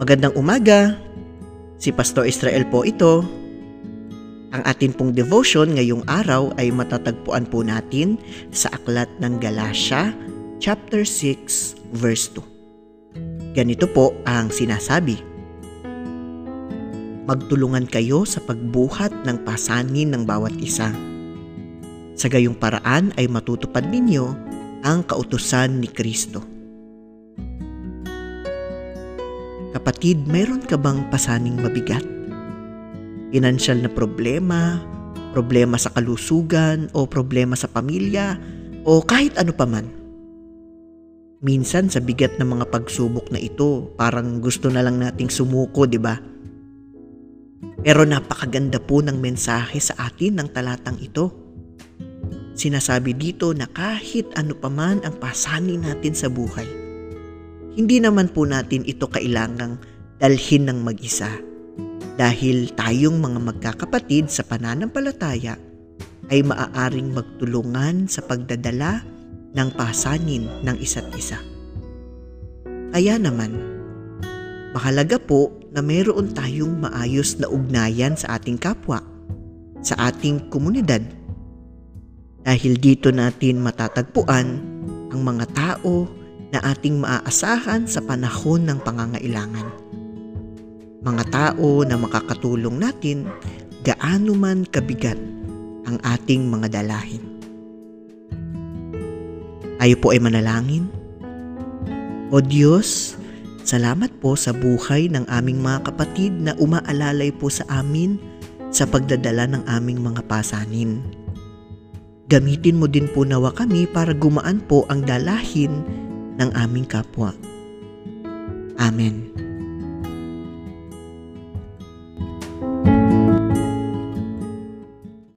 Magandang umaga. Si Pastor Israel po ito. Ang atin pong devotion ngayong araw ay matatagpuan po natin sa aklat ng Galatia, chapter 6, verse 2. Ganito po ang sinasabi. Magtulungan kayo sa pagbuhat ng pasanin ng bawat isa. Sa gayong paraan ay matutupad ninyo ang kautusan ni Kristo. Kapatid, mayroon ka bang pasaning mabigat? Pinansyal na problema, problema sa kalusugan o problema sa pamilya o kahit ano paman. Minsan sa bigat ng mga pagsubok na ito, parang gusto na lang nating sumuko, di ba? Pero napakaganda po ng mensahe sa atin ng talatang ito. Sinasabi dito na kahit ano paman ang pasanin natin sa buhay, hindi naman po natin ito kailangang dalhin ng mag-isa. Dahil tayong mga magkakapatid sa pananampalataya ay maaaring magtulungan sa pagdadala ng pasanin ng isa't isa. Kaya naman, mahalaga po na mayroon tayong maayos na ugnayan sa ating kapwa, sa ating komunidad. Dahil dito natin matatagpuan ang mga tao na ating maaasahan sa panahon ng pangangailangan. Mga tao na makakatulong natin gaano man kabigat ang ating mga dalahin. Tayo po ay manalangin. O Diyos, salamat po sa buhay ng aming mga kapatid na umaalalay po sa amin sa pagdadala ng aming mga pasanin. Gamitin mo din po nawa kami para gumaan po ang dalahin ng aming kapwa. Amen.